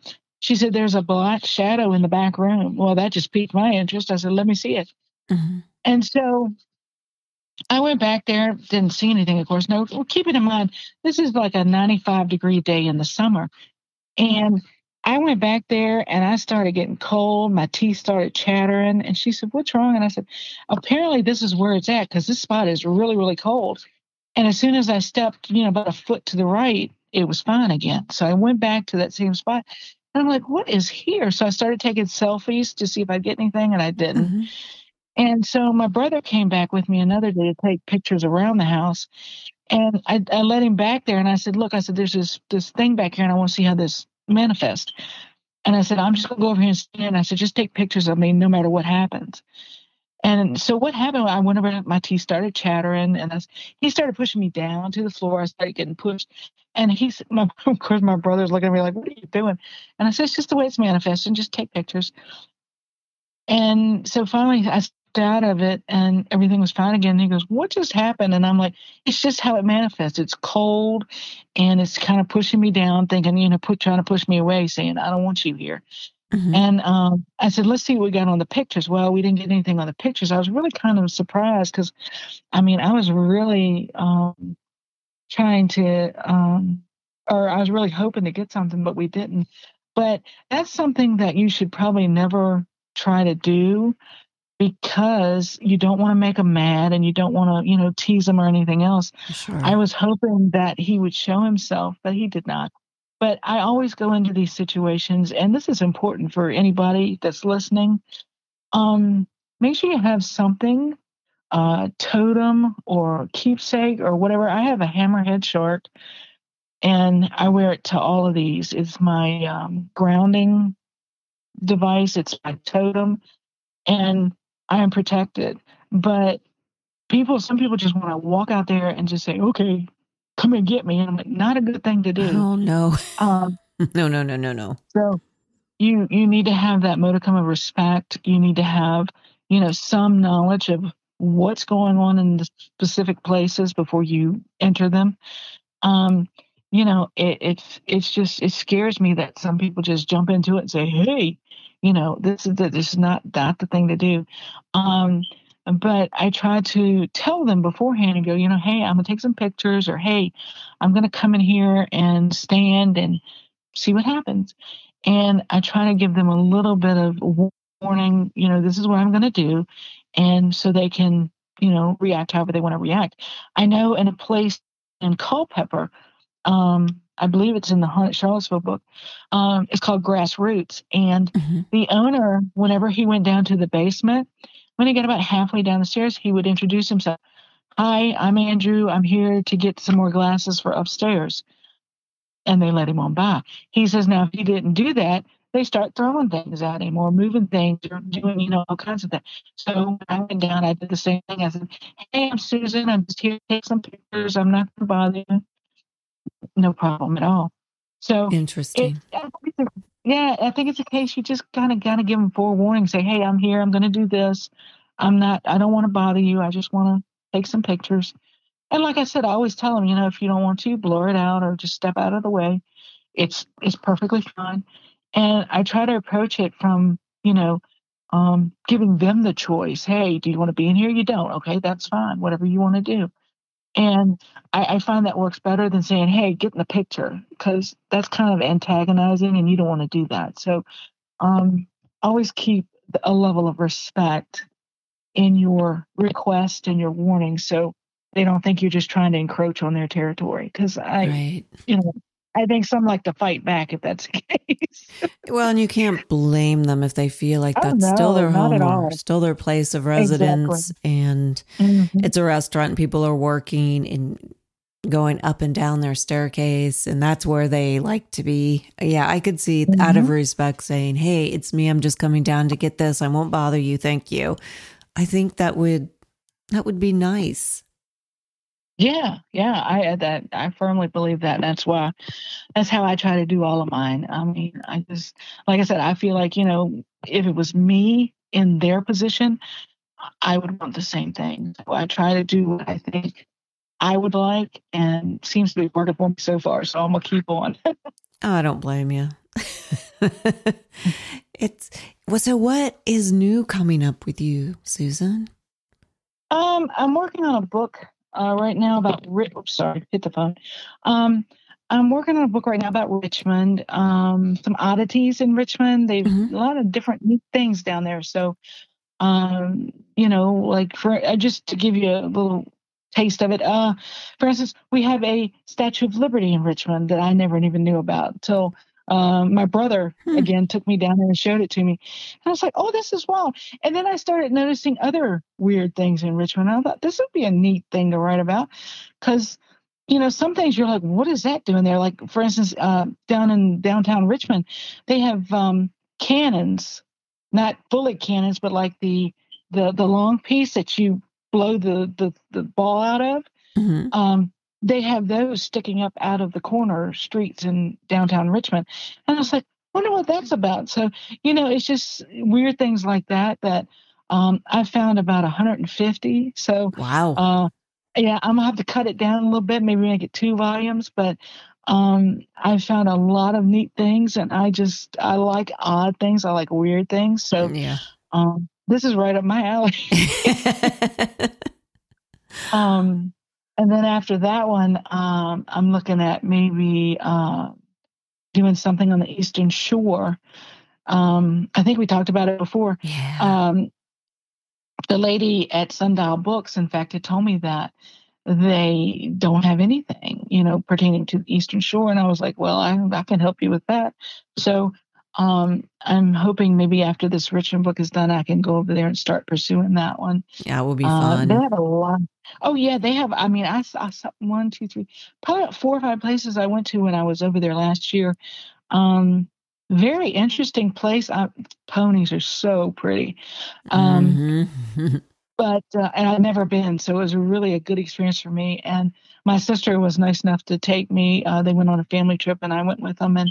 she said there's a black shadow in the back room. Well, that just piqued my interest. I said, let me see it. Mm-hmm. And so I went back there, didn't see anything, of course. No, well, keep it in mind, this is like a 95 degree day in the summer. And I went back there and I started getting cold. My teeth started chattering. And she said, What's wrong? And I said, Apparently, this is where it's at because this spot is really, really cold. And as soon as I stepped, you know, about a foot to the right, it was fine again. So I went back to that same spot. And I'm like, What is here? So I started taking selfies to see if I'd get anything, and I didn't. Mm-hmm. And so my brother came back with me another day to take pictures around the house. And I, I let him back there and I said, Look, I said, there's this this thing back here and I want to see how this manifests. And I said, I'm just gonna go over here and stand. And I said, just take pictures of me no matter what happens. And so what happened? I went over, my teeth started chattering, and I, he started pushing me down to the floor. I started getting pushed, and he's, my, of course, my brother's looking at me like, "What are you doing?" And I said, "It's just the way it's manifesting. Just take pictures." And so finally, I out of it and everything was fine again. And he goes, What just happened? And I'm like, It's just how it manifests. It's cold and it's kind of pushing me down, thinking, you know, put trying to push me away, saying, I don't want you here. Mm-hmm. And um, I said, Let's see what we got on the pictures. Well, we didn't get anything on the pictures. I was really kind of surprised because I mean, I was really um, trying to, um, or I was really hoping to get something, but we didn't. But that's something that you should probably never try to do because you don't want to make him mad and you don't want to, you know, tease him or anything else. Sure. I was hoping that he would show himself, but he did not. But I always go into these situations, and this is important for anybody that's listening. Um, make sure you have something, uh, totem or keepsake or whatever. I have a hammerhead shark, and I wear it to all of these. It's my um, grounding device. It's my totem, and I am protected. But people, some people just want to walk out there and just say, okay, come and get me. And I'm like, not a good thing to do. Oh, no. Um, no, no, no, no, no. So you, you need to have that modicum of respect. You need to have, you know, some knowledge of what's going on in the specific places before you enter them. Um, you know, it, it's it's just it scares me that some people just jump into it and say, "Hey, you know, this is the, this is not not the thing to do. Um, but I try to tell them beforehand and go, you know, hey, I'm gonna take some pictures, or hey, I'm gonna come in here and stand and see what happens. And I try to give them a little bit of warning, you know, this is what I'm gonna do, and so they can, you know, react however they want to react. I know in a place in Culpeper, um, I believe it's in the Haunted Charlottesville book. Um, it's called Grassroots. And mm-hmm. the owner, whenever he went down to the basement, when he got about halfway down the stairs, he would introduce himself. Hi, I'm Andrew. I'm here to get some more glasses for upstairs. And they let him on by. He says, now, if he didn't do that, they start throwing things at him or moving things or doing, you know, all kinds of things. So when I went down, I did the same thing. I said, Hey, I'm Susan. I'm just here to take some pictures. I'm not going to bother you no problem at all. So interesting. It, yeah, I think it's a case you just kind of got to give them forewarning. Say, hey, I'm here. I'm going to do this. I'm not. I don't want to bother you. I just want to take some pictures. and like I said, I always tell them, you know, if you don't want to, blur it out or just step out of the way. It's it's perfectly fine. And I try to approach it from, you know, um, giving them the choice. Hey, do you want to be in here? You don't. Okay, that's fine. Whatever you want to do. And I, I find that works better than saying, hey, get in the picture, because that's kind of antagonizing and you don't want to do that. So um, always keep a level of respect in your request and your warning so they don't think you're just trying to encroach on their territory. Because I, right. you know, I think some like to fight back if that's the case. well, and you can't blame them if they feel like oh, that's oh, no, still their home or still their place of residence exactly. and mm-hmm. it's a restaurant and people are working and going up and down their staircase and that's where they like to be. Yeah, I could see mm-hmm. out of mm-hmm. respect saying, "Hey, it's me. I'm just coming down to get this. I won't bother you. Thank you." I think that would that would be nice. Yeah, yeah, I uh, that I firmly believe that. That's why that's how I try to do all of mine. I mean, I just like I said, I feel like, you know, if it was me in their position, I would want the same thing. So I try to do what I think I would like and seems to be working for me so far, so I'm gonna keep on. oh, I don't blame you. it's well, so what is new coming up with you, Susan? Um, I'm working on a book uh, right now about. Oops, sorry, hit the phone. Um, I'm working on a book right now about Richmond. Um, some oddities in Richmond. They've mm-hmm. a lot of different neat things down there. So, um, you know, like for uh, just to give you a little taste of it. Uh, for instance, we have a Statue of Liberty in Richmond that I never even knew about till um, my brother hmm. again took me down there and showed it to me. And I was like, oh, this is wild. And then I started noticing other weird things in Richmond. I thought this would be a neat thing to write about because, you know, some things you're like, what is that doing there? Like, for instance, uh, down in downtown Richmond, they have um, cannons, not bullet cannons, but like the the the long piece that you blow the the, the ball out of. Mm-hmm. Um, they have those sticking up out of the corner streets in downtown Richmond. And I was like, wonder what that's about. So, you know, it's just weird things like that that um, I found about 150. So, wow. Uh, yeah, I'm gonna have to cut it down a little bit, maybe make it two volumes, but um, I found a lot of neat things, and I just I like odd things, I like weird things. So, yeah, um, this is right up my alley. um, and then after that one, um, I'm looking at maybe uh, doing something on the Eastern Shore. Um, I think we talked about it before. Yeah. Um, the lady at Sundial Books, in fact, had told me that they don't have anything, you know, pertaining to the Eastern Shore. And I was like, well, I, I can help you with that. So um, I'm hoping maybe after this Richmond book is done, I can go over there and start pursuing that one. Yeah, it will be uh, fun. They have a lot. Oh yeah, they have. I mean, I saw one, two, three, probably four or five places I went to when I was over there last year. Um, very interesting place. I, ponies are so pretty. Um, mm-hmm. but uh, and I'd never been, so it was really a good experience for me. And my sister was nice enough to take me. Uh, they went on a family trip, and I went with them, and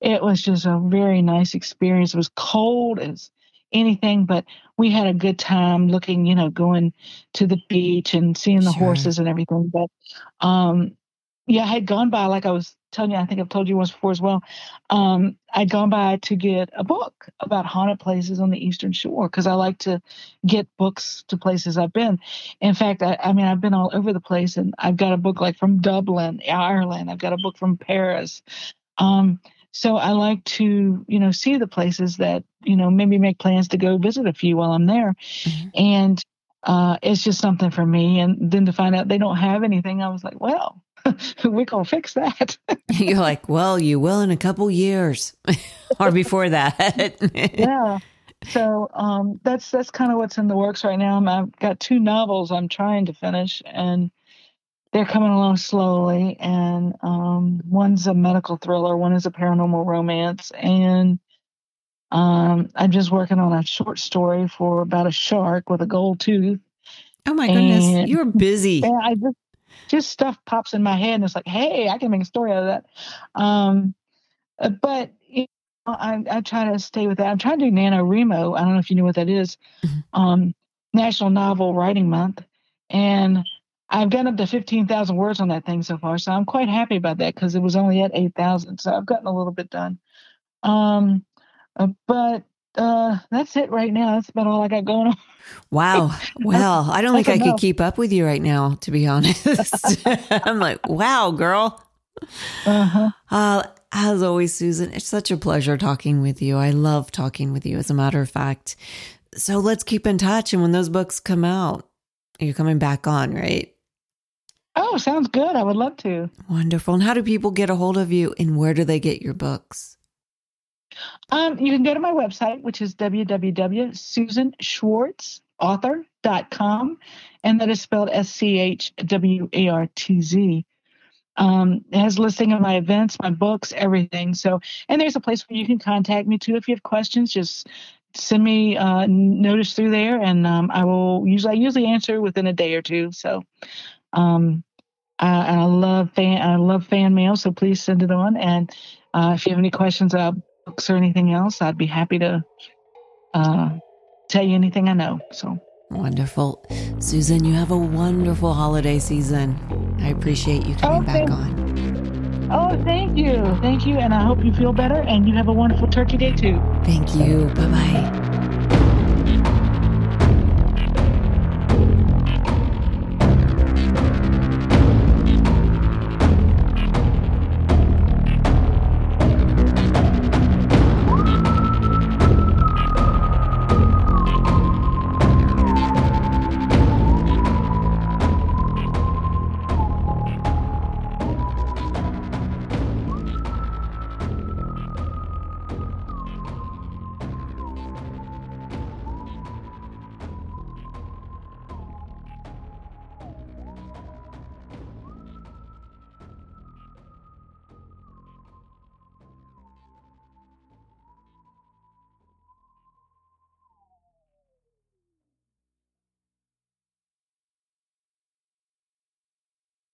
it was just a very nice experience. It was cold as anything, but we had a good time looking, you know, going to the beach and seeing the sure. horses and everything. But um, yeah, I had gone by, like I was you, I think I've told you once before as well. Um, I'd gone by to get a book about haunted places on the Eastern Shore because I like to get books to places I've been. In fact, I, I, mean, I've been all over the place, and I've got a book like from Dublin, Ireland. I've got a book from Paris. Um, so I like to, you know, see the places that, you know, maybe make plans to go visit a few while I'm there. Mm-hmm. And uh, it's just something for me. And then to find out they don't have anything, I was like, well, going to fix that. You're like, well, you will in a couple years or before that. yeah. So um, that's that's kind of what's in the works right now. I've got two novels I'm trying to finish, and they're coming along slowly. And um, one's a medical thriller, one is a paranormal romance, and um, I'm just working on a short story for about a shark with a gold tooth. Oh my goodness, and, you're busy. Yeah, I just just stuff pops in my head and it's like, hey, I can make a story out of that. Um, uh, but you know, I, I try to stay with that. I'm trying to do NaNoWriMo. I don't know if you know what that is. Mm-hmm. Um, National Novel Writing Month. And I've gotten up to 15,000 words on that thing so far. So I'm quite happy about that because it was only at 8,000. So I've gotten a little bit done. Um, uh, but uh, that's it right now. That's about all I got going on. Wow. Well, I don't think I, I could keep up with you right now, to be honest. I'm like, wow, girl. Uh-huh. Uh, as always, Susan, it's such a pleasure talking with you. I love talking with you, as a matter of fact. So let's keep in touch. And when those books come out, you're coming back on, right? Oh, sounds good. I would love to. Wonderful. And how do people get a hold of you and where do they get your books? Um, you can go to my website, which is www.susanschwartzauthor.com, and that is spelled S C H W A R T Z. Um, it has listing of my events, my books, everything. So, and there's a place where you can contact me too if you have questions. Just send me a notice through there, and um, I will usually I usually answer within a day or two. So, um, I, I, love fan I love fan mail, so please send it on. And uh, if you have any questions about books or anything else, I'd be happy to uh, tell you anything I know. So. Wonderful. Susan, you have a wonderful holiday season. I appreciate you coming oh, back on. Oh, thank you. Thank you. And I hope you feel better and you have a wonderful turkey day too. Thank you. Bye bye.